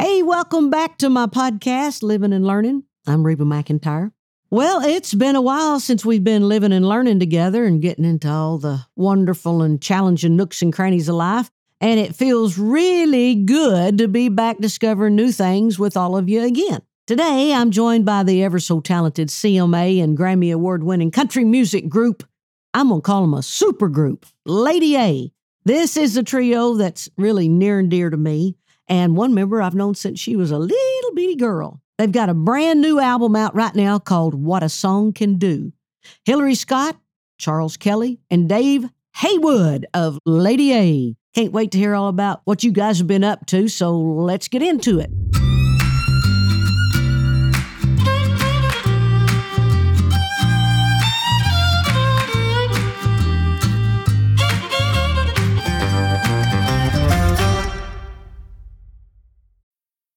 Hey, welcome back to my podcast, Living and Learning. I'm Reba McEntire. Well, it's been a while since we've been living and learning together and getting into all the wonderful and challenging nooks and crannies of life. And it feels really good to be back discovering new things with all of you again. Today, I'm joined by the ever so talented CMA and Grammy Award winning country music group. I'm going to call them a super group, Lady A. This is a trio that's really near and dear to me, and one member I've known since she was a little bitty girl. They've got a brand new album out right now called What a Song Can Do. Hillary Scott, Charles Kelley, and Dave Haywood of Lady A. Can't wait to hear all about what you guys have been up to, so let's get into it.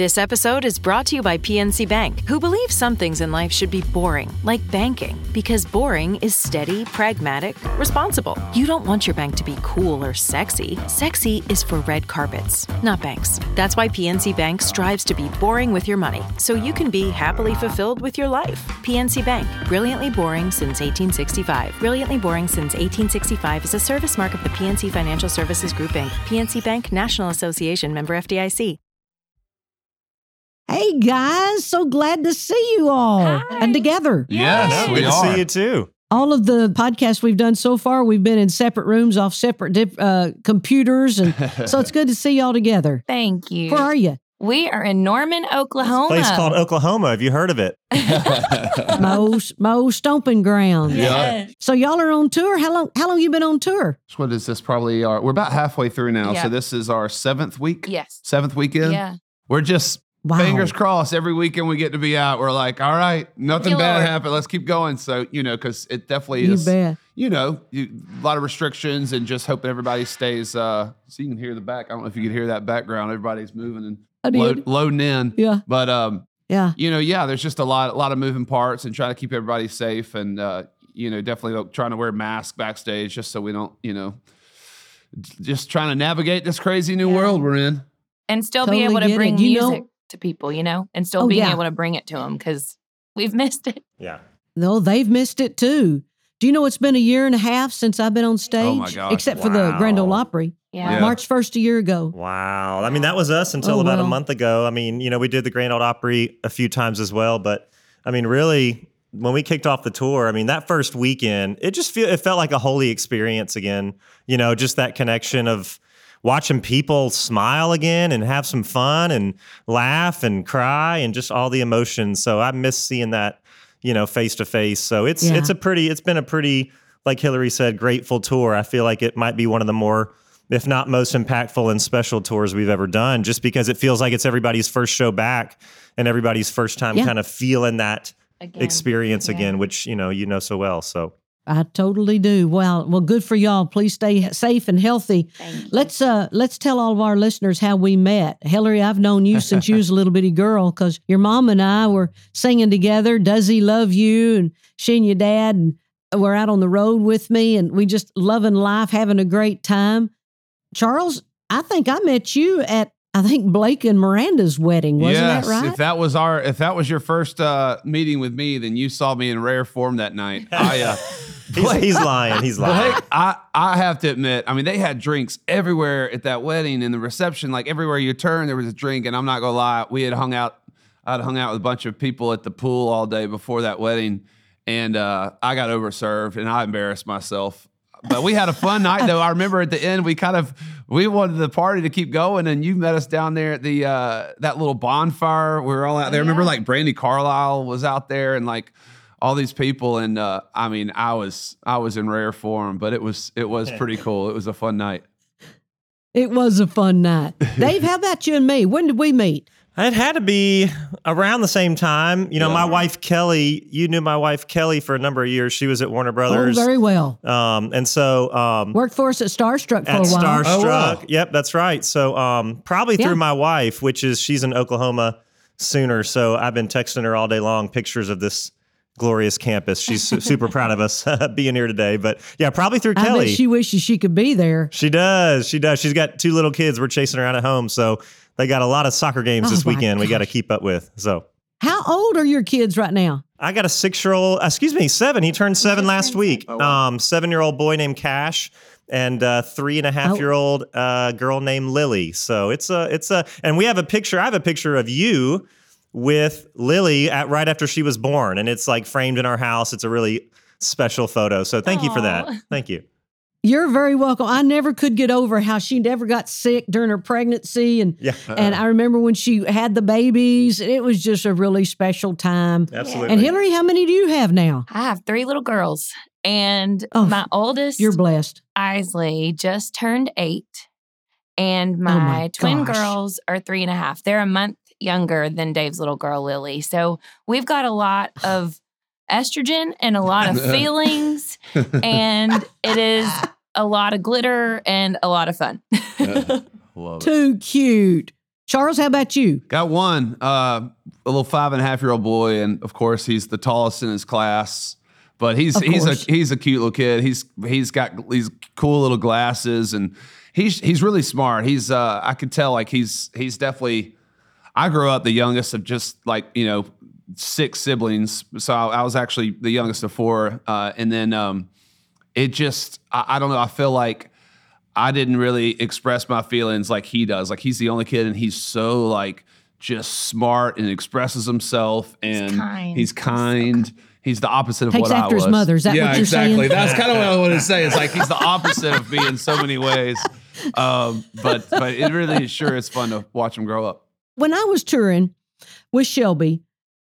This episode is brought to you by PNC Bank, who believes some things in life should be boring, like banking, because boring is steady, pragmatic, responsible. You don't want your bank to be cool or sexy. Sexy is for red carpets, not banks. That's why PNC Bank strives to be boring with your money, so you can be happily fulfilled with your life. PNC Bank, brilliantly boring since 1865. Brilliantly boring since 1865 is a service mark of the PNC Financial Services Group Inc., PNC Bank National Association member FDIC. Hey guys, so glad to see you all and together. Yes, Good we to are. see you too. All of the podcasts we've done so far, we've been in separate rooms off separate dip, uh, computers, and so it's good to see y'all together. Thank you. Where are you? We are in Norman, Oklahoma. Place called Oklahoma. Have you heard of it? my old, my stomping ground. Yeah. So y'all are on tour. How long? How long you been on tour? So what is this? Probably our, we're about halfway through now. Yeah. So this is our seventh week. Yes. Seventh weekend. Yeah. We're just Wow. fingers crossed. Every weekend we get to be out. We're like, all right, nothing you, bad Lord. happened. Let's keep going. So you know, because it definitely You is. bet. You know, you, a lot of restrictions and just hoping everybody stays. uh So you can hear the back. I don't know if you can hear that background. Everybody's moving and I load, loading in. Yeah. But um, Yeah. you know, yeah, there's just a lot, a lot of moving parts and trying to keep everybody safe and, uh, you know, definitely trying to wear masks backstage just so we don't, you know, just trying to navigate this crazy new Yeah. world we're in. And still Totally be able get to it. bring You know- music to people, you know, and still Oh, being yeah. able to bring it to them because we've missed it. Yeah. No, they've missed it too. Do you know it's been a year and a half since I've been on stage? Oh, my gosh. Except for the Grand Ole Opry. Yeah. Yeah. March 1st a year ago. Wow. I mean, that was us until Oh, about well. a month ago. I mean, you know, we did the Grand Ole Opry a few times as well, but I mean, really, when we kicked off the tour, I mean, that first weekend, it just feel it felt like a holy experience again. You know, just that connection of watching people smile again and have some fun and laugh and cry and just all the emotions. So I miss seeing that, you know, face to face. So it's Yeah. it's a pretty it's been a pretty like Hillary said, grateful tour. I feel like it might be one of the more if not most impactful and special tours we've ever done, just because it feels like it's everybody's first show back and everybody's first time Yeah. kind of feeling that Again. experience Yeah. again, which you know you know so well. So I totally do. Well, well, good for y'all. Please stay safe and healthy. Thank. Let's uh let's tell all of our listeners how we met. Hillary, I've known you since you was a little bitty girl because your mom and I were singing together. Does he love you? And she and your dad and were out on the road with me, and we just loving life, having a great time. Charles, I think I met you at I think Blake and Miranda's wedding. Wasn't yes, that right? if that was our, if that was your first uh, meeting with me, then you saw me in rare form that night. I, uh, he's, he's lying. He's lying. Blake, I, I have to admit, I mean, they had drinks everywhere at that wedding and the reception. Like everywhere you turn, there was a drink. And I'm not gonna lie, we had hung out. I'd hung out with a bunch of people at the pool all day before that wedding, and uh, I got overserved and I embarrassed myself. But we had a fun night though. I remember at the end we kind of we wanted the party to keep going, and you met us down there at the uh, that little bonfire. We were all out there. Remember, like Brandi Carlile was out there, and like all these people. And uh, I mean, I was I was in rare form, but it was it was pretty cool. It was a fun night. It was a fun night. Dave, how about you and me? When did we meet? It had to be around the same time. You know, my wife Kelly, you knew my wife Kelly for a number of years. She was at Warner Brothers. Oh, very well. um, and so um, Worked for us at Starstruck for at a while. Starstruck. Oh, wow. Yep, that's right. So um, probably Yeah. through my wife, which is she's in Oklahoma sooner. So I've been texting her all day long pictures of this glorious campus. She's su- super proud of us being here today. But yeah, probably through I Kelly. bet she wishes she could be there. She does. She does. She's got two little kids we're chasing around at home. So they got a lot of soccer games Oh, this my weekend we got to keep up with. So How old are your kids right now? I got a six year old, excuse me, seven. He turned seven last week. Um, seven year old boy named Cash and uh, three and a half Oh. year old uh, girl named Lily. So it's a, it's a, and we have a picture. I have a picture of you with Lily at right after she was born, and it's like framed in our house. It's a really special photo. So thank you for that. Thank you. You're very welcome. I never could get over how she never got sick during her pregnancy, and Yeah, and I remember when she had the babies. It was just a really special time. absolutely. And Hillary, how many do you have now? I have three little girls, and Oh, my oldest, You're blessed. Eisele, just turned eight, and oh my, Oh my twin gosh. girls are three and a half. They're a month younger than Dave's little girl, Lily. So we've got a lot of estrogen and a lot of feelings, and it is a lot of glitter and a lot of fun. Love it. Too cute. Charles, how about you? Got one, uh, a little five and a half year old boy, and of course he's the tallest in his class. But he's Of he's a he's a cute little kid. He's he's got these cool little glasses, and he's he's really smart. He's uh, I could tell like he's he's definitely. I grew up the youngest of just like you know six siblings, so I, I was actually the youngest of four, uh, and then um, it just I, I don't know. I feel like I didn't really express my feelings like he does. Like he's the only kid, and he's so like just smart and expresses himself, and kind. he's kind. He's the opposite of Takes what after I his was. mother. Is that yeah, what you're exactly. saying? That's kind of what I want to say. It's like he's the opposite of me in so many ways. Um, but but it really sure is fun to watch him grow up. When I was touring with Shelby,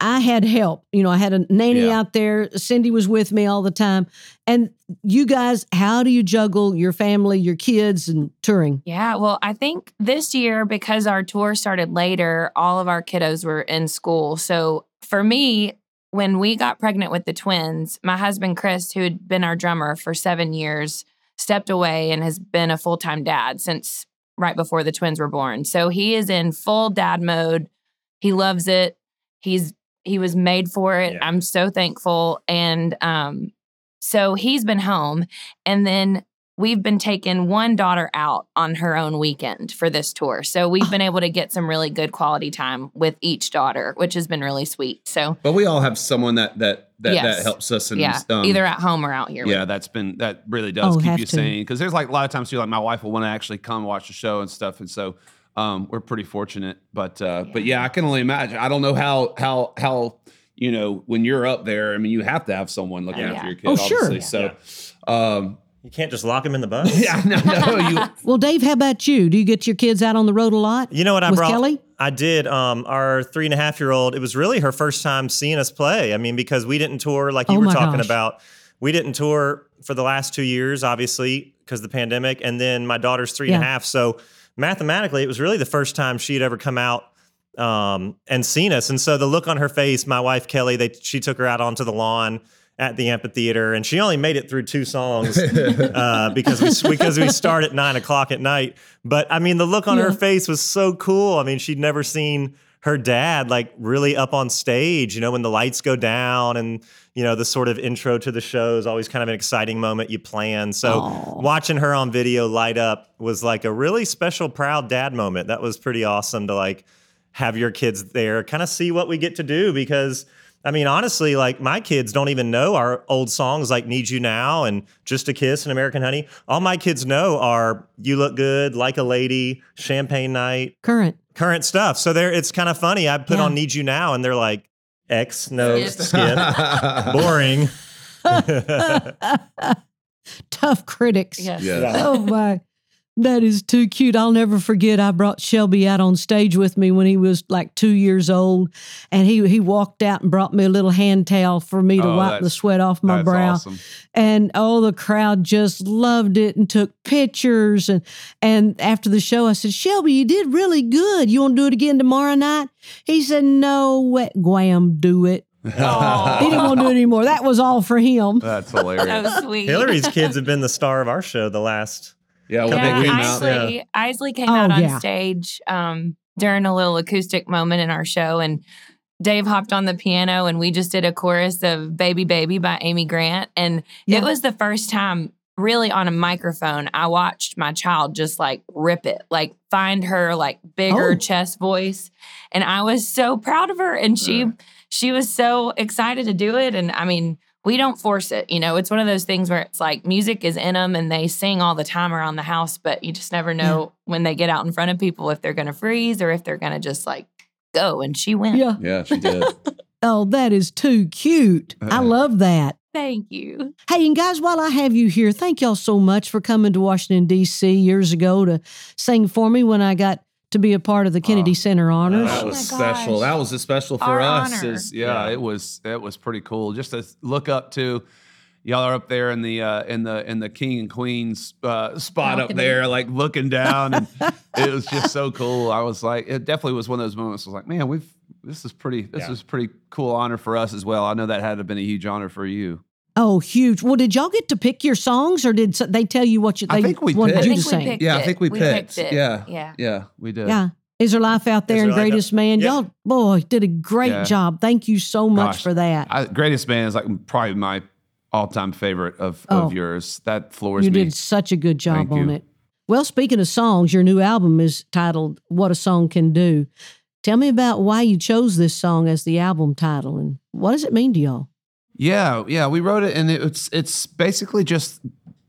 I had help. You know, I had a nanny Yeah. out there. Cindy was with me all the time. And you guys, how do you juggle your family, your kids, and touring? Yeah, well, I think this year, because our tour started later, all of our kiddos were in school. So for me, when we got pregnant with the twins, my husband, Chris, who had been our drummer for seven years, stepped away and has been a full time dad since right before the twins were born. So he is in full dad mode. He loves it. He's he was made for it. Yeah. I'm so thankful. And um, so he's been home. And then we've been taking one daughter out on her own weekend for this tour. So we've been able to get some really good quality time with each daughter, which has been really sweet. So But we all have someone that that that, Yes. that helps us. And, yeah, um, either at home or out here. Yeah, that's been that really does Oh, keep you to. sane because there's like a lot of times too. Like my wife will want to actually come watch the show and stuff, and so um, we're pretty fortunate. But uh, but yeah, I can only imagine. I don't know how how how you know when you're up there. I mean, you have to have someone looking Oh, after yeah. your kid. Oh, sure. obviously. So um, You can't just lock them in the bus. yeah, no, no, you. Well, Dave, how about you? Do you get your kids out on the road a lot? You know what I With brought? Kelly? I did. Um, our three and a half year old. It was really her first time seeing us play. I mean, because we didn't tour like you Oh were talking gosh. about. We didn't tour for the last two years, obviously, because the pandemic, and then my daughter's three and a half. So mathematically, it was really the first time she had ever come out um, and seen us. And so the look on her face, my wife Kelly, they she took her out onto the lawn at the amphitheater, and she only made it through two songs uh, because we because we start at nine o'clock at night. But I mean, the look on her face was so cool. I mean, she'd never seen her dad like really up on stage. You know, when the lights go down and you know the sort of intro to the show is always kind of an exciting moment you plan. So Aw. watching her on video light up was like a really special, proud dad moment. That was pretty awesome to like have your kids there, kind of see what we get to do because. I mean, honestly, like my kids don't even know our old songs like Need You Now and Just a Kiss and American Honey. All my kids know are You Look Good, Like a Lady, Champagne Night, Current. current stuff. So there it's kind of funny. I put Yeah. on Need You Now and they're like, X, no, Skip. skip, boring. Tough critics. Yes. Yeah. Oh my. That is too cute. I'll never forget. I brought Shelby out on stage with me when he was like two years old, and he he walked out and brought me a little hand towel for me to Oh, wipe the sweat off my That's brow. awesome. And oh, the crowd just loved it and took pictures. And and after the show, I said, Shelby, you did really good. You want to do it again tomorrow night? He said, No, wet Guam, do it. He didn't want to do it anymore. That was all for him. That's hilarious. So sweet. Hillary's kids have been the star of our show the last. Yeah, when Yeah, they came out. Eisele, Eisele came Oh, out on yeah. stage um, during a little acoustic moment in our show, and Dave hopped on the piano, and we just did a chorus of "Baby Baby" by Amy Grant, and Yeah. it was the first time, really, on a microphone, I watched my child just like rip it, like find her like bigger Oh. chest voice, and I was so proud of her, and she she was so excited to do it, and I mean we don't force it. You know, it's one of those things where it's like music is in them and they sing all the time around the house, but you just never know when they get out in front of people if they're going to freeze or if they're going to just like go. And she went. Yeah. Yeah, she did. Oh, that is too cute. I uh-uh. love that. Thank you. Hey, and guys, while I have you here, thank y'all so much for coming to Washington, D.C. years ago to sing for me when I got to be a part of the Kennedy Center Honors. That Oh was my special. gosh. That was a special for Our us. honor. Is yeah, Yeah. it was it was pretty cool. Just to look up to y'all are up there in the uh, in the in the king and queens uh, spot up there, like looking down, and it was just so cool. I was like, it definitely was one of those moments. I was like, man, we've this is pretty this Yeah. is pretty cool honor for us as well. I know that had to have been a huge honor for you. Oh, huge. Well, did y'all get to pick your songs or did they tell you what you, I they think we wanted picked. I you think to we sing? picked Yeah, I think we picked. it. Yeah. Yeah. Yeah. We did. Yeah. Is there life out there and there life greatest man? Yeah. Y'all, boy, did a great Yeah. job. Thank you so much Gosh, for that. I, greatest man is like probably my all time favorite of, Oh. of yours. That floors you me. You did such a good job Thank on you. it. Well, speaking of songs, your new album is titled What a Song Can Do. Tell me about why you chose this song as the album title and what does it mean to y'all? Yeah, yeah, we wrote it, and it's it's basically just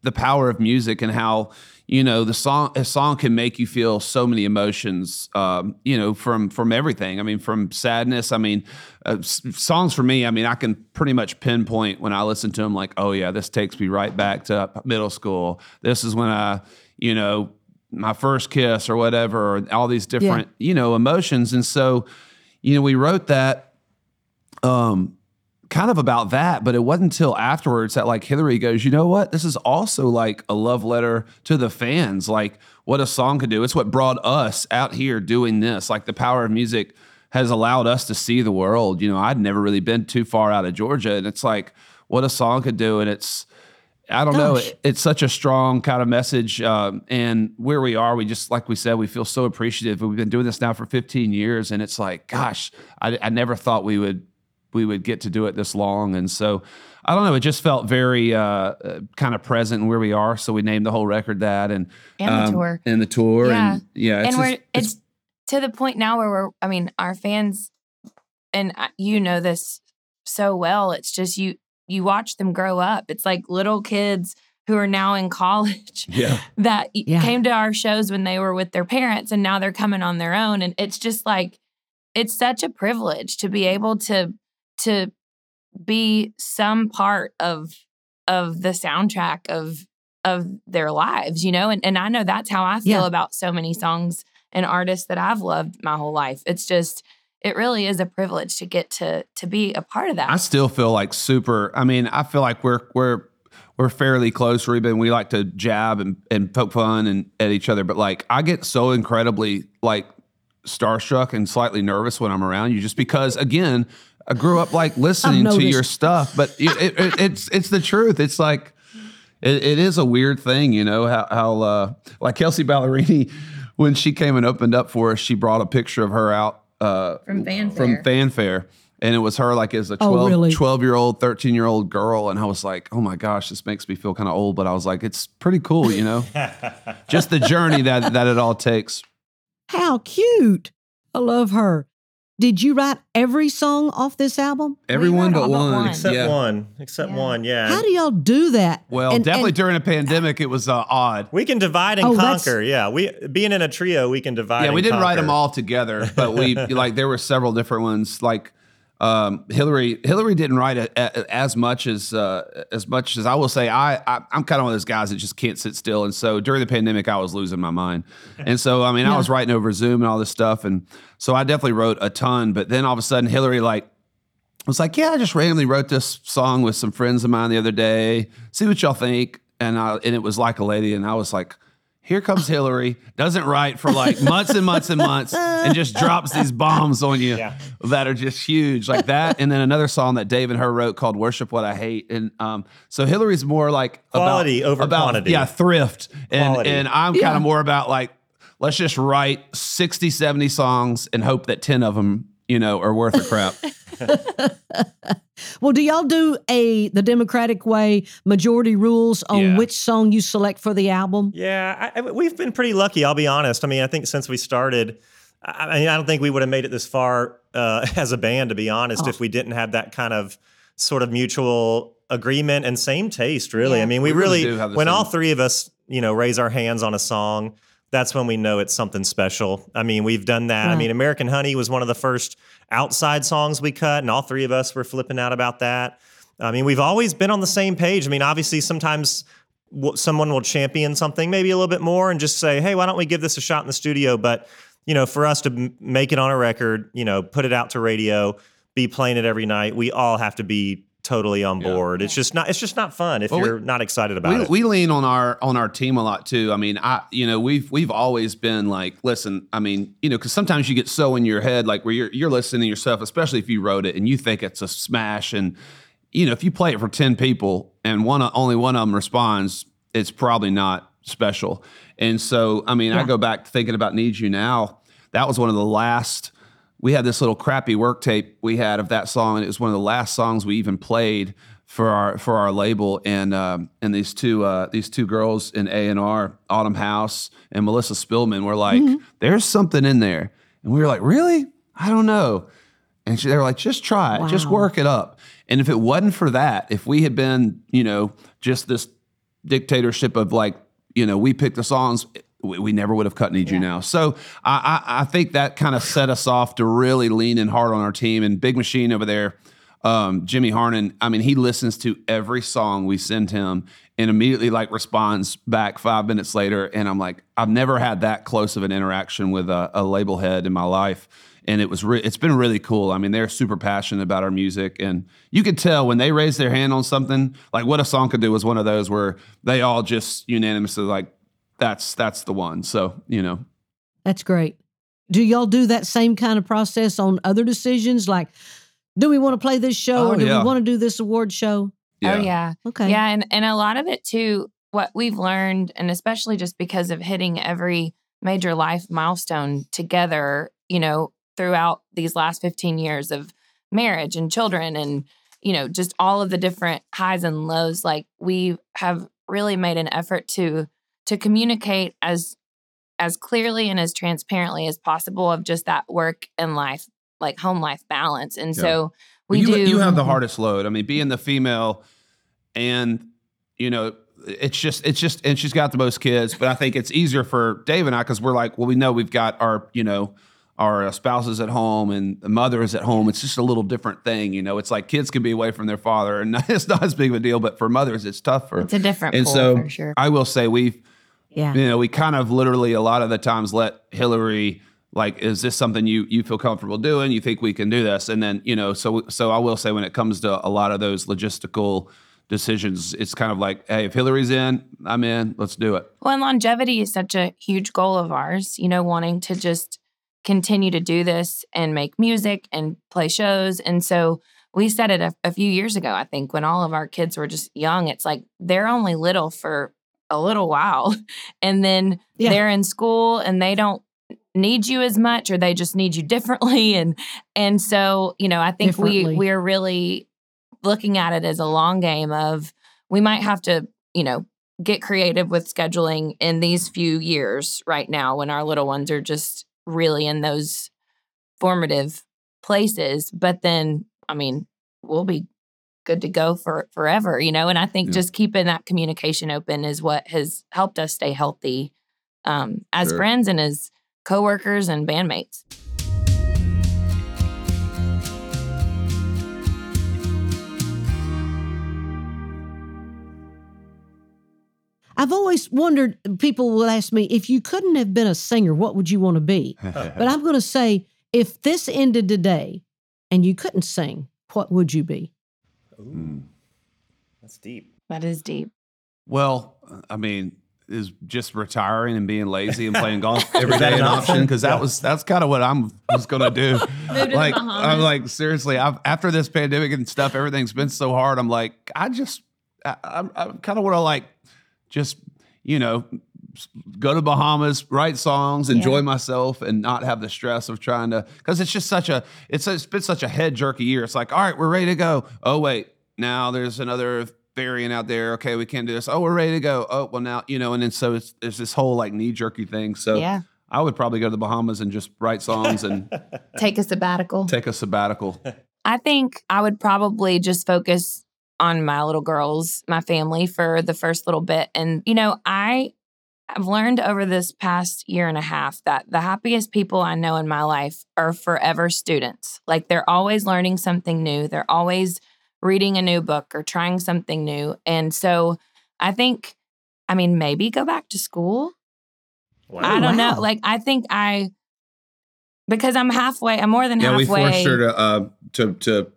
the power of music and how you know the song a song can make you feel so many emotions. Um, you know, from from everything. I mean, from sadness. I mean, uh, s- songs for me. I mean, I can pretty much pinpoint when I listen to them. Like, oh yeah, this takes me right back to middle school. This is when I, you know, my first kiss or whatever, or all these different you know emotions. And so, you know, we wrote that. Um, kind of about that, but it wasn't until afterwards that like Hillary goes, you know what? This is also like a love letter to the fans. Like what a song could do. It's what brought us out here doing this. Like the power of music has allowed us to see the world. You know, I'd never really been too far out of Georgia, and it's like what a song could do. And it's I don't know. It, it's such a strong kind of message. Um, and where we are, we just, like we said, we feel so appreciative. We've been doing this now for 15 years. And it's like, gosh, I, I never thought we would, we would get to do it this long. And so I don't know. It just felt very uh, uh, kind of present in where we are. So we named the whole record that and, And the um, tour. and the tour. Yeah. And yeah. and we're it's, to the point now where we're i mean our fans and you know this so well it's just you you watch them grow up it's like little kids who are now in college Yeah. that Yeah. came to our shows when they were with their parents and now they're coming on their own and it's just like it's such a privilege to be able to to be some part of of the soundtrack of of their lives you know and, and i know that's how i feel Yeah. about so many songs and artists that i've loved my whole life it's just it really is a privilege to get to to be a part of that I still feel like super. I mean, I feel like we're we're we're fairly close, Reba, and we like to jab and, and poke fun and at each other. But like, I get so incredibly like starstruck and slightly nervous when I'm around you, just because again, I grew up like listening to your stuff. But it, it, it, it's it's the truth. It's like it, it is a weird thing, you know, how, how uh, like Kelsea Ballerini, when she came and opened up for us, she brought a picture of her out uh, From Fan Fair. From Fan Fair. And it was her like as a Oh, 12, really? 12 year old, 13 year old girl. And I was like, oh my gosh, this makes me feel kind of old. But I was like, it's pretty cool, you know? Just the journey that, that it all takes. How cute. I love her. Did you write every song off this album? Everyone but one. one. Except yeah. one. Except Yeah. one. Yeah. How do y'all do that? Well, And- definitely and- during a pandemic, it was uh, odd. we can divide and Oh, that's- conquer. Yeah. We being in a trio, we can divide. Yeah, we and didn't write them all together, but we like there were several different ones. Like um, Hillary Hillary didn't write a, a, as much as uh, as much as I will say. I, I am kind of one of those guys that just can't sit still, and so during the pandemic, I was losing my mind, and so I mean, I was writing over Zoom and all this stuff, and so I definitely wrote a ton. But then all of a sudden, Hillary like was like, "Yeah, I just randomly wrote this song with some friends of mine the other day. See what y'all think." And I, and it was like a lady, and I was like here comes Hillary, doesn't write for like months and months and months, and just drops these bombs on you Yeah. that are just huge, like that. And then another song that Dave and her wrote called "Worship What I Hate." And um, so Hillary's more like Quality about, over about, quantity. yeah, thrift, and Quality. and I'm kind Yeah. of more about like let's just write 60, 70 songs and hope that ten of them, you know, are worth a crap. Well, do y'all do a the Democratic way majority rules on Yeah. which song you select for the album? Yeah, I, I- we've been pretty lucky. I'll be honest. I mean, I think since we started, I, I mean, I don't think we would have made it this far uh, as a band, to be honest, Oh. if we didn't have that kind of sort of mutual agreement and same taste. Really, Yeah. I mean, we, We really really, do have the when same- all three of us, you know, raise our hands on a song. That's when we know it's something special. I mean, we've done that. I mean, American Honey was one of the first outside songs we cut, and all three of us were flipping out about that. I mean, we've always been on the same page. I mean, obviously, sometimes w- someone will champion something maybe a little bit more and just say, hey, why don't we give this a shot in the studio? But, you know, for us to m- make it on a record, you know, put it out to radio, be playing it every night, we all have to be totally on Yeah. board. It's just not it's just not fun if Well, you're not excited about we, it. we lean on our on our team a lot too. I mean, I you know we've we've always been like, listen, I mean, you know, because sometimes you get so in your head, like where you're you're listening to yourself, especially if you wrote it and you think it's a smash, and you know, if you play it for ten people and one only one of them responds, it's probably not special. And so, I mean, I go back to thinking about "Need You Now." That was one of the last we had this little crappy work tape we had of that song, and it was one of the last songs we even played for our for our label. And um, and these two uh, these two girls in A and R, Autumn House and Melissa Spillman, were like, "There's something in there," and we were like, "Really? I don't know." And she, they were like, "Just try it, just work it up." And if it wasn't for that, if we had been, you know, just this dictatorship of like, you know, we pick the songs, we, we never would have cut Need You Now. So I, I, I think that kind of set us off to really lean in hard on our team. And Big Machine over there, um, Jimmy Harnen, I mean, he listens to every song we send him and immediately like responds back five minutes later. And I'm like, I've never had that close of an interaction with a, a label head in my life. And it was re- it's been really cool. I mean, they're super passionate about our music, and you could tell when they raise their hand on something. Like what a song could do was one of those where they all just unanimously like, that's that's the one. So you know, That's great. Do y'all do that same kind of process on other decisions? Like, do we want to play this show Oh, or do yeah. we want to do this award show? Oh yeah. Okay. Yeah, and, and a lot of it too, what we've learned, and especially just because of hitting every major life milestone together, you know, throughout these last 15 years of marriage and children and, you know, just all of the different highs and lows, like we have really made an effort to to communicate as as clearly and as transparently as possible of just that work and life, like home life balance. And Yeah. so we you, do you have the hardest load. I mean, being the female, and you know, it's just it's just and she's got the most kids. But I think it's easier for Dave and I because we're like, well, we know we've got our you know our uh, spouses at home and the mother is at home. It's just a little different thing, you know. It's like kids can be away from their father, and it's not as big of a deal. But for mothers, it's tougher. It's a different and so for sure. I will say we've Yeah. you know, we kind of literally a lot of the times let Hillary like, is this something you you feel comfortable doing? You think we can do this? And then you know, so so I will say when it comes to a lot of those logistical decisions, it's kind of like, hey, if Hillary's in, I'm in. Let's do it. Well, and longevity is such a huge goal of ours, you know, wanting to just continue to do this and make music and play shows. And so we said it a, a few years ago, I think, when all of our kids were just young. It's like they're only little for a little while. And then Yeah. they're in school and they don't need you as much or they just need you differently. And and so, you know, I think we we're really looking at it as a long game of we might have to, you know, get creative with scheduling in these few years right now when our little ones are just really in those formative places but then i mean we'll be good to go for forever, you know? And I think yeah. just keeping that communication open is what has helped us stay healthy um, as sure. friends and as coworkers and bandmates. I've always wondered, people will ask me, if you couldn't have been a singer, what would you want to be? but I'm going to say, if this ended today and you couldn't sing, what would you be? Ooh, hmm. that's deep. That is deep. Well, I mean, is just retiring and being lazy and playing golf every Is that day an an option? option? Because that was that's kind of what I'm was gonna do. Move to the like I'm like seriously, I've, after this pandemic and stuff, everything's been so hard. I'm like, I just I, I'm, I kind of want to like just you know s- go to Bahamas, write songs, enjoy myself, and not have the stress of trying to because it's just such a it's, it's been such a head jerky year. It's like, all right, we're ready to go. Oh wait, now there's another variant out there. Okay, we can't do this. Oh, we're ready to go. Oh well, now you know, and then so it's there's this whole like knee jerky thing. So Yeah. I would probably go to the Bahamas and just write songs and Take a sabbatical. take a sabbatical. I think I would probably just focus on my little girls, my family for the first little bit. And, you know, I have learned over this past year and a half that the happiest people I know in my life are forever students. Like they're always learning something new, they're always reading a new book or trying something new. And so I think, I mean, maybe go back to school. Wow. I don't wow. know. Like, I think I, because I'm halfway, I'm more than yeah, we halfway. forced her to uh, to to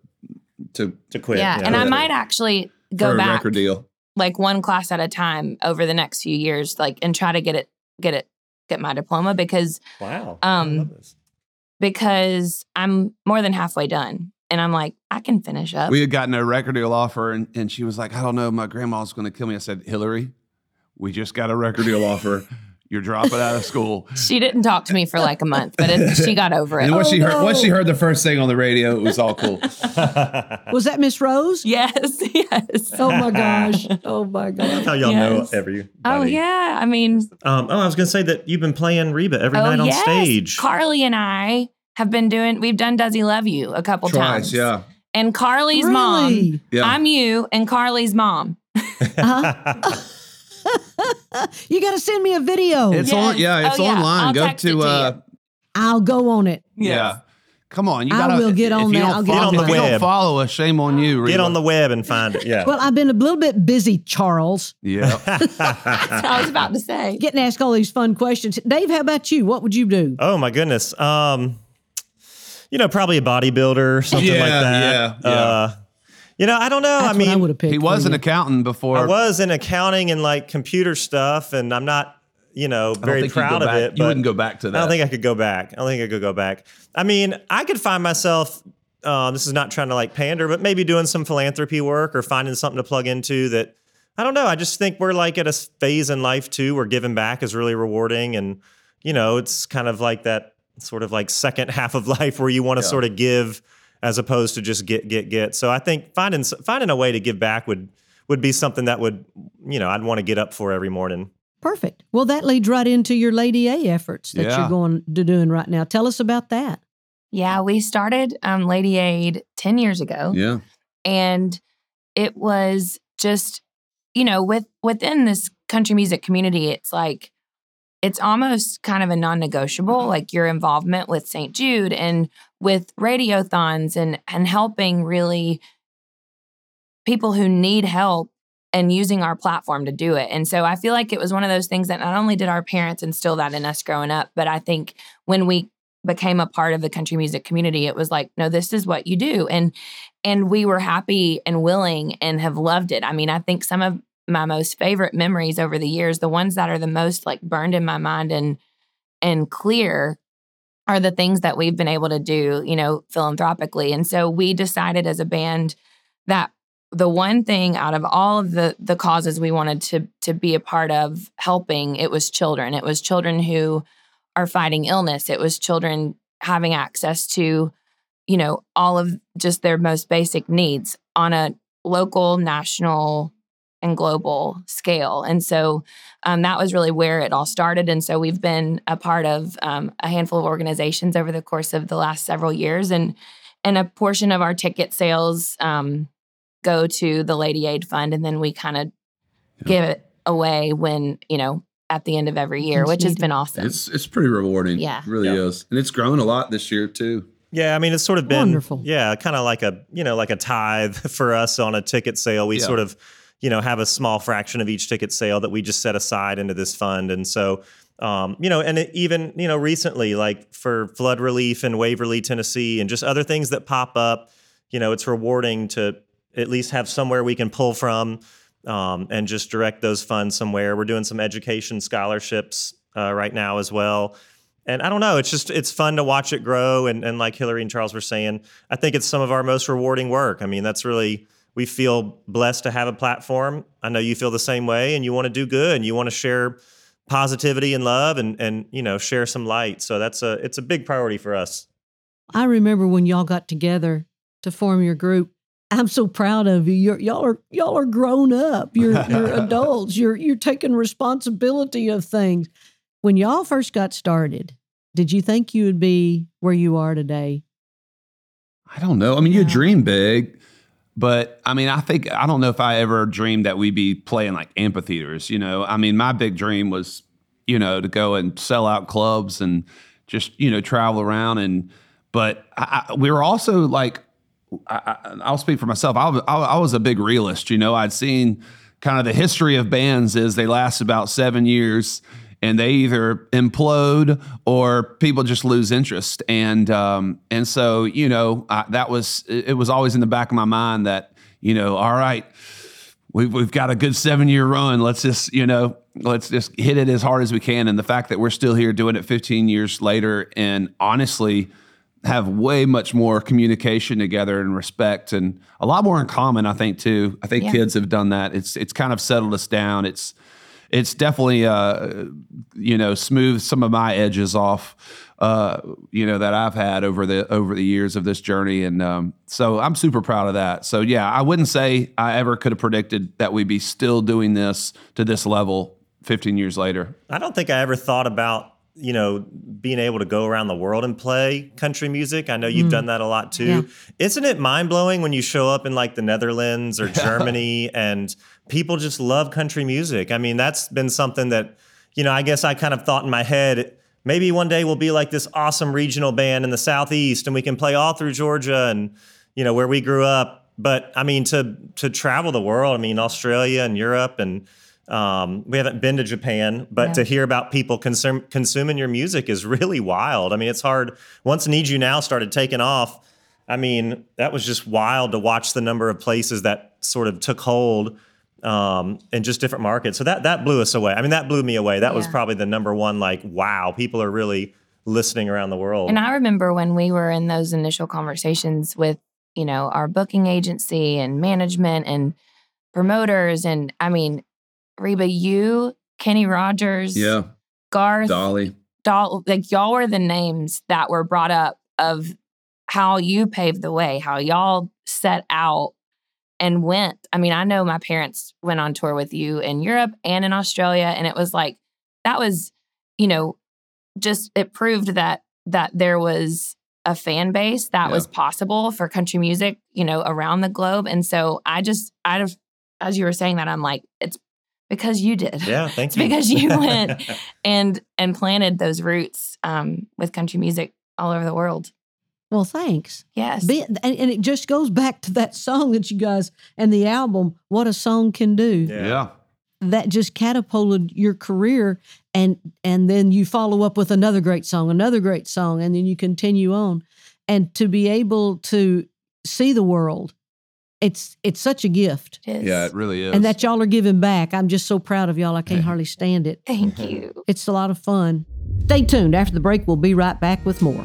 to to quit. yeah, and I might actually for go a back record deal. Like one class at a time over the next few years, like and try to get it, get it, get my diploma because Wow. Um, I love this. because I'm more than halfway done, and I'm like I can finish up. We had gotten a record deal offer, and, and she was like, I don't know, my grandma's going to kill me. I said, Hillary, we just got a record deal offer. You're dropping out of school. she didn't talk to me for like a month, but it, she got over it. And once Oh, she heard once she heard the first thing on the radio, it was all cool. Was that Miss Rose? yes, yes. Oh my gosh. Oh my gosh. How y'all Yes. know everybody. Oh yeah, I mean, Um, oh, I was gonna say that you've been playing Reba every oh night on yes. stage. Carly and I have been doing. We've done Does He Love You a couple times. Yeah. And Carly's mom. Yeah. I'm you and Carly's mom. Uh-huh. You got to send me a video. It's on yeah, it's Oh, yeah. online. I'll Go to to uh you. I'll go on it. yeah. Come on, you I gotta will get on that. I'll get on the if you don't web. follow us, shame on you. Get on the web and find it. Yeah. Well, I've been a little bit busy, Charles, Yeah. That's what I was about to say. getting asked all these fun questions. Dave, how about you? What would you do? oh my goodness. Um, you know, probably a bodybuilder, something like that. yeah, yeah. Uh, you know, I don't know. That's I mean, I would have picked. he was an accountant before. I was in accounting and like computer stuff, and I'm not, you know, very proud of back- it. You wouldn't go back to that. I don't think I could go back. I don't think I could go back. I mean, I could find myself. Uh, this is not trying to like pander, but maybe doing some philanthropy work or finding something to plug into that. I don't know. I just think we're like at a phase in life too where giving back is really rewarding, and you know, it's kind of like that sort of like second half of life where you want to sort of give as opposed to just get get get. So I think finding finding a way to give back would would be something that would you know I'd want to get up for every morning. Perfect. Well, that leads right into your Lady A efforts that Yeah. you're going to doing right now. Tell us about that. Yeah, we started um, Lady Aid 10 years ago. Yeah. and it was just you know with within this country music community it's like it's almost kind of a non-negotiable like your involvement with St. Jude and with radiothons and and helping really people who need help and using our platform to do it. And so I feel like it was one of those things that not only did our parents instill that in us growing up, but I think when we became a part of the country music community, it was like, no, this is what you do. And and we were happy and willing and have loved it. I mean, I think some of my most favorite memories over the years, the ones that are the most like burned in my mind and and clear are the things that we've been able to do, you know, philanthropically. And so we decided as a band that the one thing out of all of the the causes we wanted to to be a part of helping, it was children. It was children who are fighting illness. It was children having access to, you know, all of just their most basic needs on a local, national, and global scale. And so um, that was really where it all started. And so we've been a part of um, a handful of organizations over the course of the last several years, and and a portion of our ticket sales um, go to the Lady Aid Fund, and then we kind of give it away when you know at the end of every year, That's which has been awesome. It's it's pretty rewarding. Yeah. It really Yeah. is. And it's grown a lot this year too. Yeah, I mean, it's sort of been Wonderful. Yeah, kind of like a you know like a tithe for us on a ticket sale. We Yeah. sort of you know, have a small fraction of each ticket sale that we just set aside into this fund. And so, um, you know, and even, you know, recently, like for flood relief in Waverly, Tennessee, and just other things that pop up, you know, it's rewarding to at least have somewhere we can pull from um, and just direct those funds somewhere. We're doing some education scholarships uh, right now as well. And I don't know, it's just it's fun to watch it grow. And, and like Hillary and Charles were saying, I think it's some of our most rewarding work. I mean, that's really we feel blessed to have a platform. I know you feel the same way, and you want to do good, and you want to share positivity and love, and and you know share some light. So that's a it's a big priority for us. I remember when y'all got together to form your group. I'm so proud of you. You're, y'all are y'all are grown up. You're you're adults. You're you're taking responsibility of things. When y'all first got started, did you think you would be where you are today? I don't know. I mean, you dream big, but I mean, I think I don't know if I ever dreamed that we'd be playing like amphitheaters. You know, I mean, my big dream was, you know, to go and sell out clubs and just you know travel around and. But I, I, we were also like, I, I, I'll speak for myself. I, I, I was a big realist. You know, I'd seen kind of the history of bands is they last about seven years and they either implode or people just lose interest. And um, and so you know I, that was it was always in the back of my mind that you know all right we've we've got a good seven year run. Let's just you know let's just hit it as hard as we can. And the fact that we're still here doing it 15 years later, and honestly have way much more communication together and respect and a lot more in common i think too i think Yeah. kids have done that it's it's kind of settled us down it's it's definitely uh you know smoothed some of my edges off uh you know that i've had over the over the years of this journey and um so i'm super proud of that so yeah i wouldn't say i ever could have predicted that we'd be still doing this to this level 15 years later I don't think I ever thought about you know being able to go around the world and play country music. I know you've done that a lot too. Yeah. Isn't it mind blowing when you show up in like the Netherlands or Germany and people just love country music? I mean, that's been something that you know I guess I kind of thought in my head. Maybe one day we'll be like this awesome regional band in the southeast, and we can play all through Georgia and you know where we grew up. But I mean, to to travel the world, I mean Australia and Europe and um, we haven't been to Japan, but Yeah. to hear about people consum- consuming your music is really wild. I mean, it's hard. Once Need You Now started taking off, I mean, that was just wild to watch the number of places that sort of took hold um, in just different markets. So that that blew us away. I mean, that blew me away. That was probably the number one. Like, wow, people are really listening around the world. And I remember when we were in those initial conversations with, you know, our booking agency and management and promoters. And I mean, Reba, you, Kenny Rogers, yeah, Garth, dolly Doll, like y'all were the names that were brought up of how you paved the way, how y'all set out and went. I mean, I know my parents went on tour with you in Europe and in Australia, and it was like that was, you know, just it proved that that there was a fan base that was possible for country music, you know, around the globe. And so I just, I have, as you were saying that, I'm like, it's because you did yeah, thank you. because you went. and and planted those roots um, with country music all over the world. Well, thanks. Yes. Be- and, and it just goes back to that song that you guys and the album, What a Song Can Do. Yeah. yeah. That just catapulted your career and and then you follow up with another great song, another great song, and then you continue on. And to be able to see the world, it's it's such a gift. It is. Yeah, it really is. And that y'all are giving back. I'm just so proud of y'all. I can't hardly stand it. Thank you. It's a lot of fun. Stay tuned. After the break, we'll be right back with more.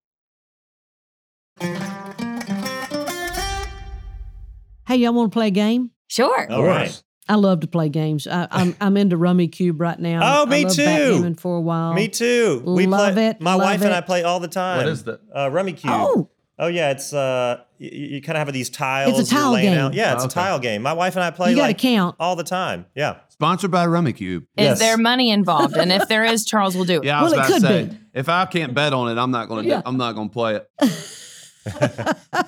Hey, y'all want to play a game? Sure. All right. I love to play games. I, I'm I'm into Rummikub right now. Oh, me I me love too. Backgammon for a while. Me too. We Love play, it, My love wife and. I play all the time. What is that? Uh, Rummikub. Oh. Oh yeah, it's uh, you, you kind of have these tiles. It's a tile game. Out. Yeah, it's Oh, a tile game. My wife and I play You gotta like count. all the time. Yeah. Sponsored by Rummikub. Is Yes. there money involved? And if there is, Charles will do it. Yeah, I was Well, it about to could say be. if I can't bet on it, I'm not going to. Yeah. I'm not going to play it.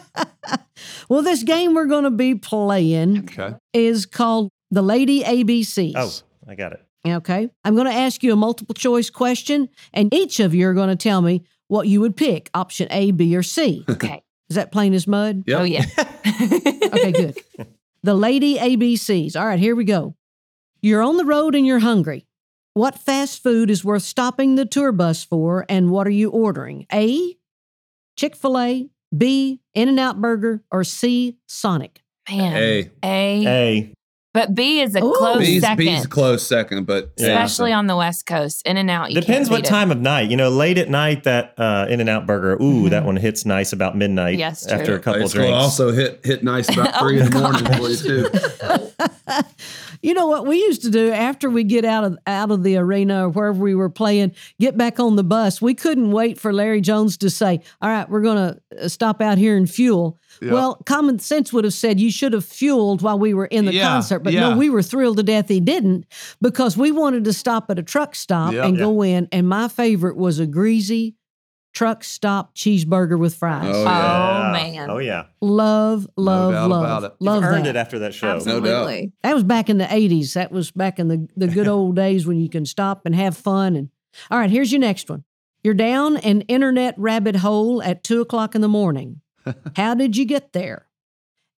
Well, this game we're going to be playing Okay. is called the Lady ABCs. Oh, I got it. Okay. I'm going to ask you a multiple choice question, and each of you are going to tell me what you would pick option A, B, or C. Okay. Is that plain as mud? Yep. Oh, yeah. Okay, good. the Lady ABCs. All right, here we go. You're on the road and you're hungry. What fast food is worth stopping the tour bus for, and what are you ordering? A, Chick fil A, B, In N Out Burger, or C, Sonic? Man. A. A. A. But B is a Ooh. close B's, second. B's a close second, but Yeah. Especially on the West Coast. In and out. Depends can't what beat it. time of night. You know, late at night, that uh, In and Out burger. Ooh, that one hits nice about midnight. Yes, true. after a couple it's going drinks. also hit hit nice about Oh, three in the morning for you too. You know what we used to do after we get out of out of the arena or wherever we were playing, get back on the bus. We couldn't wait for Larry Jones to say, "All right, we're going to uh, stop out here and fuel." Well, common sense would have said you should have fueled while we were in the Yeah, concert, but yeah. no, we were thrilled to death he didn't because we wanted to stop at a truck stop Yep. and go in. And my favorite was a greasy truck stop cheeseburger with fries. Oh, Oh, Yeah. man. Oh yeah. Love, love, doubt love, about it. love Earned that. it after that show. Absolutely. That was back in the 80s. That was back in the, the good old days when you can stop and have fun. And all right, here's your next one. You're down an internet rabbit hole at two o'clock in the morning. How did you get there?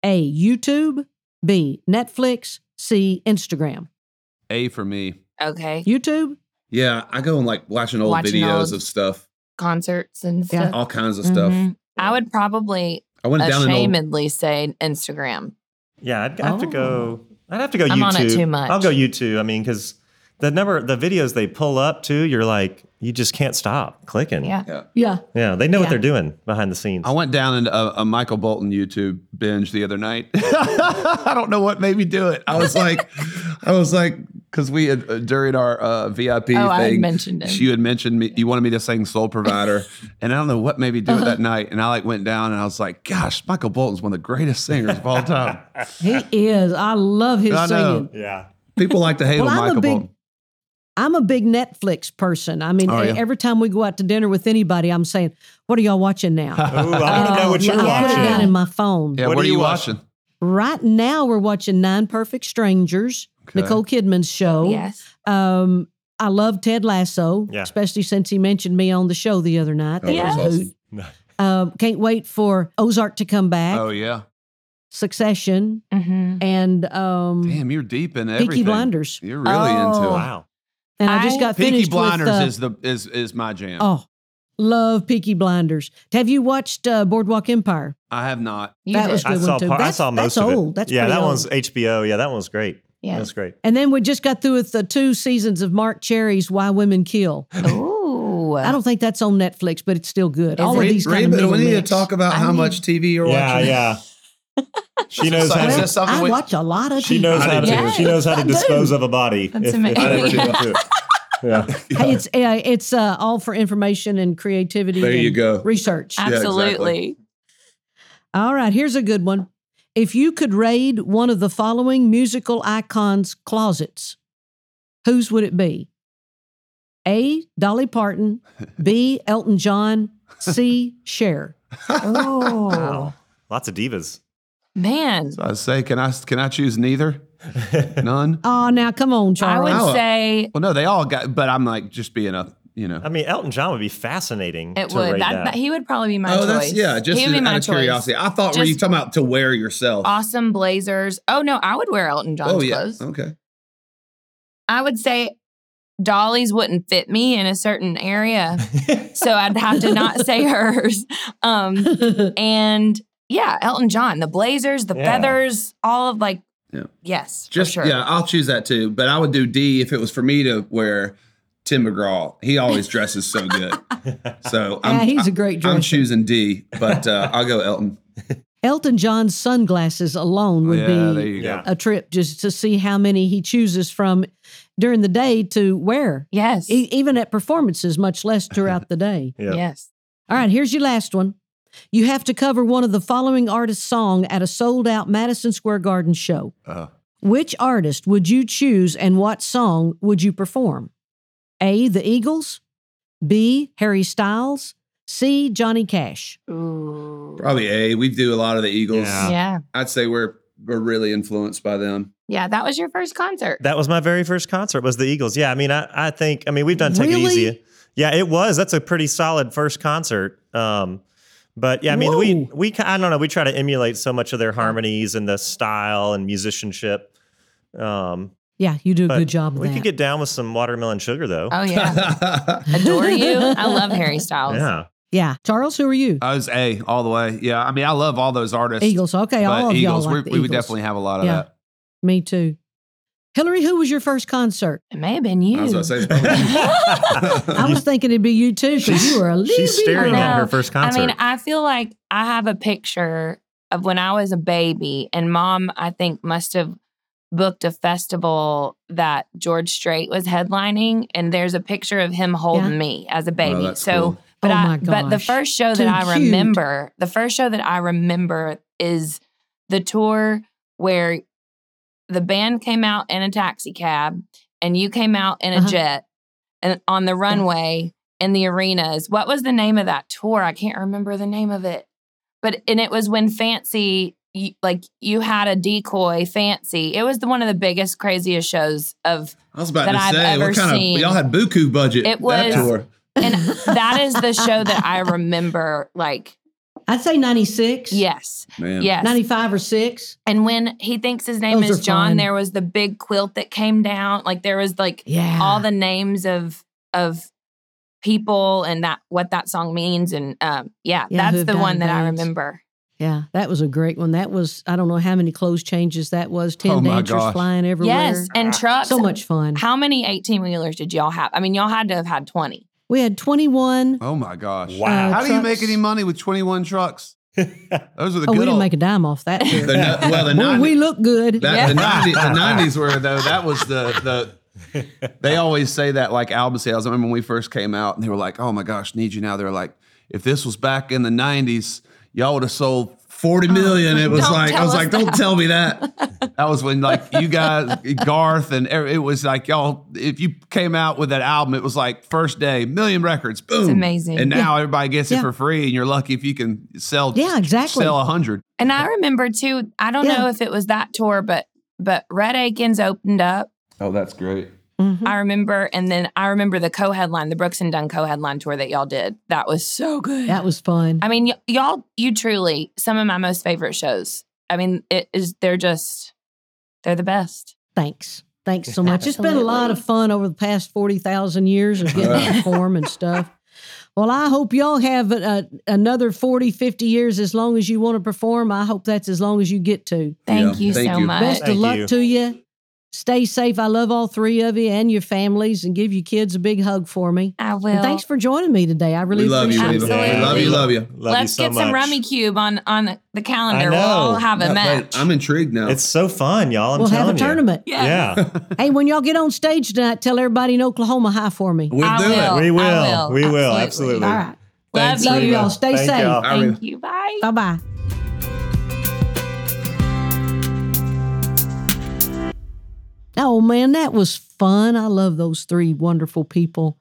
A. YouTube. B. Netflix. C. Instagram. A for me. Okay. YouTube. Yeah, I go and like watching old Watching videos old- of stuff, Concerts and Yeah. stuff. all kinds of stuff. Mhm. I would probably I went down an old. say Instagram. Yeah, I'd have to go. I'd have to go I'm YouTube. on it too much. I'll go YouTube. I mean, because the number, the videos they pull up too, you're like, you just can't stop clicking. Yeah. Yeah. Yeah, they know what they're doing behind the scenes. I went down into a, a Michael Bolton YouTube binge the other night. I don't know what made me do it. I was like, I was like, because we had uh, during our uh, VIP Oh, I had thing, mentioned it. you had mentioned me. You wanted me to sing Soul Provider, and I don't know what made me do it Uh-huh. that night. And I like went down and I was like, gosh, Michael Bolton's one of the greatest singers of all time. He is. I love his I know. singing. yeah. People like to hate Well, on Michael big- Bolton. I'm a big Netflix person. I mean, Oh, yeah. every time we go out to dinner with anybody, I'm saying, "What are y'all watching now?" Ooh, I want to know what Oh, you're I put it down in my phone. Yeah, What what, are are you you watching? Right now, we're watching Nine Perfect Strangers, Okay. Nicole Kidman's show. Yes. Um, I love Ted Lasso, Yeah. especially since he mentioned me on the show the other night. That Oh, Yes. was a. Um, can't wait for Ozark to come back, Oh yeah, Succession, hmm and um, damn, you're deep in everything. Peaky. Blinders. You're really into it. Oh. Wow. And I, just I- got Peaky finished Blinders with, uh, is the is is my jam. oh, love Peaky Blinders. Have you watched uh, Boardwalk Empire? I have not. You That did. was I good saw, one too. part, I saw most that's of it. old. That's yeah, that old. one's HBO. Yeah, that one's great. Yeah. That was great. And then we just got through with the two seasons of Marc Cherry's Why Women Kill. Ooh. I don't think that's on Netflix, but it's still good. Is All it? of these read kind of it, we need to talk about I how need- much TV you're Yeah, watching. yeah. She knows how Is to. that something I watch a lot of She knows how to. too. She knows how to dispose of a body. That's if, if amazing. they ever get into it. Yeah. Hey, it's uh, it's uh, all for information and creativity. There you go. Research. Yeah, exactly. Absolutely. All right, here's a good one. If you could raid one of the following musical icons' closets, whose would it be? A. Dolly Parton. B. Elton John. C. Cher. Oh. Lots of divas. Man. I say, can I can I choose neither? None. Oh, now come on, I would say Well, no, they all got. But I'm like just being a you know. I mean, Elton John would be fascinating. it to would. rate That, that. that- he would probably be my oh, choice. that's yeah. Just he would be out my of choice. curiosity, I thought were you talking about to wear yourself? Awesome blazers. Oh no, I would wear Elton John's oh yeah. clothes. Okay. I would say Dolly's wouldn't fit me in a certain area. so I'd have to not say hers. Um, and yeah, Elton John, the blazers, the Yeah. feathers, all of like, Yeah. yes, Just for sure. yeah, I'll choose that too. But I would do D if it was for me to wear Tim McGraw. He always dresses so good. So I'm, Yeah, he's a great I'm dresser. choosing D, but uh, I'll go Elton. Elton John's sunglasses alone would yeah, be you Yeah. go. a trip just to see how many he chooses from during the day to wear, Yes. e- even at performances, much less throughout the day. Yeah. Yes. All right, here's your last one. You have to cover one of the following artists' song at a sold out Madison Square Garden show. Uh, Which artist would you choose and what song would you perform? A. The Eagles. B. Harry Styles. C. Johnny Cash. Ooh. probably A. We do a lot of the Eagles. Yeah. Yeah. I'd say we're we're really influenced by them. Yeah. That was your first concert. That was my very first concert. Was the Eagles? Yeah, I mean, I, I think I mean we've done Take It Really? Easy. Yeah, it was. That's a pretty solid first concert. Um, but yeah, I mean, we Whoa. we ki- I don't know. We try to emulate so much of their harmonies and the style and musicianship. Um, Yeah, you do a but good job we that. could get down with some watermelon sugar though. Oh, yeah. Adore you. I love Harry Styles. yeah, yeah. Charles, who are you? I was A all the way. Yeah, I mean, I love all those artists. Eagles. Okay, all of Eagles, y'all we're- like the we would definitely have a lot of Yeah. that. Me too. Hillary, who was your first concert? It may have been you. I was about to say. I was thinking it'd be you too because you were a little she's staring young. at her first concert. I mean, I feel like I have a picture of when I was a baby, and mom, I think, must have booked a festival that George Strait was headlining, and there's a picture of him holding Yeah. me as a baby. that's so, cool. but Oh I, my but the first show Too that I cute. remember, the first show that I remember is the tour where the band came out in a taxi cab, and you came out in a Uh-huh. jet, and on the runway in the arenas. What was the name of that tour? I can't remember the name of it. But and it was when Fancy you, like you had a decoy Fancy. It was the, one of the biggest craziest shows of I was about that to I've say, ever what kind seen. of y'all had buku budget? It that was- tour. and that is the show that I remember like I'd say 96. yes. Man. Yes. 95 or 6. And when he thinks his name Those is John, fun. there was the big quilt that came down. Like there was like Yeah. all the names of of people and that what that song means. And um yeah, Yeah, that's the one that I bands. remember. Yeah, that was a great one. That was, I don't know how many clothes changes that was. 10 Oh dancers gosh. flying everywhere. Yes. And trucks. So much fun. How many 18 wheelers did y'all have? I mean, y'all had to have had 20. We had 21. Oh my gosh. Wow. Uh, how do you make any money with 21 trucks? Those are the Oh, good we didn't old. make a dime off that. the, no- well, the Boy, 90, we look good. that, the, 90, the 90s were though. That was the the. They always say that like album sales. I remember when we first came out, and they were like, "Oh my gosh, need you now." They're like, "If this was back in the 90s, y'all would have sold." 40 million. It was like, I was us like, don't tell me that. that was when like you guys, Garth and it was like y'all, if you came out with that album, it was like first day, million records, boom. amazing. And now everybody gets Yeah. it for free and you're lucky if you can sell, Yeah, exactly. sell a hundred. And I remember too, I don't Yeah. know if it was that tour, but but Rhett Akins opened up. Oh, that's great. Mhm. I remember, and then I remember the co-headline, the Brooks and Dunn co-headline tour that y'all did. That was so good. That was fun. I mean, y- y'all, you truly some of my most favorite shows. I mean, it is they're just they're the best. Thanks. Thanks so much. It's been a lot of fun over the past 40,000 years of getting to perform and stuff. Well, I hope y'all have uh, another 40, 50 years as long as you want to perform. I hope that's as long as you get to. Thank Yeah, you thank so you. much. Best of luck you. to you. Stay safe. I love all three of you and your families and give your kids a big hug for me. I will. And thanks for joining me today. I really we love you, appreciate Reba. it. We love you, love you. Love you Let's so get some. Rummikub on on the, the calendar. We'll all have a Yeah, match. I'm intrigued now. It's so fun, y'all. I'm We'll have a tournament. You. Yeah, Hey, when y'all get on stage tonight, tell everybody in Oklahoma hi for me. we'll I do will. it. we will. Will. We will. Absolutely. Absolutely. All right. Thanks, Love Reba. y'all. Stay Thank safe. y'all. Thank you. Bye. Bye bye. Oh man, that was fun. I love those three wonderful people.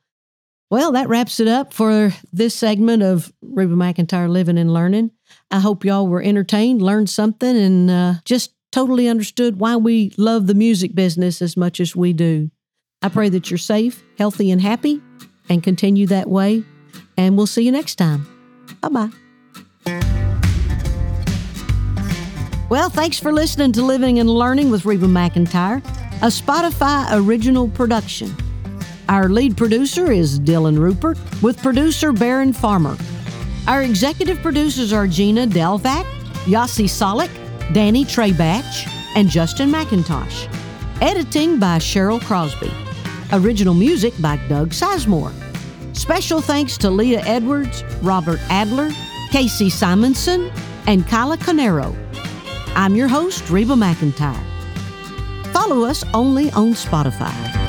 Well, that wraps it up for this segment of Reba McEntire Living and Learning. I hope y'all were entertained, learned something, and uh, just totally understood why we love the music business as much as we do. I pray that you're safe, healthy, and happy, and continue that way. And we'll see you next time. Bye bye. Well, thanks for listening to Living and Learning with Reba McEntire, a Spotify original production. Our lead producer is Dylan Rupert with producer Baron Farmer. Our executive producers are Gina Delvac, Yossi Solik, Danny Treybatch, and Justin McIntosh. Editing by Cheryl Crosby. Original music by Doug Sizemore. Special thanks to Leah Edwards, Robert Adler, Casey Simonson, and Kyla Canero. I'm your host, Reba McEntire. Follow us only on Spotify.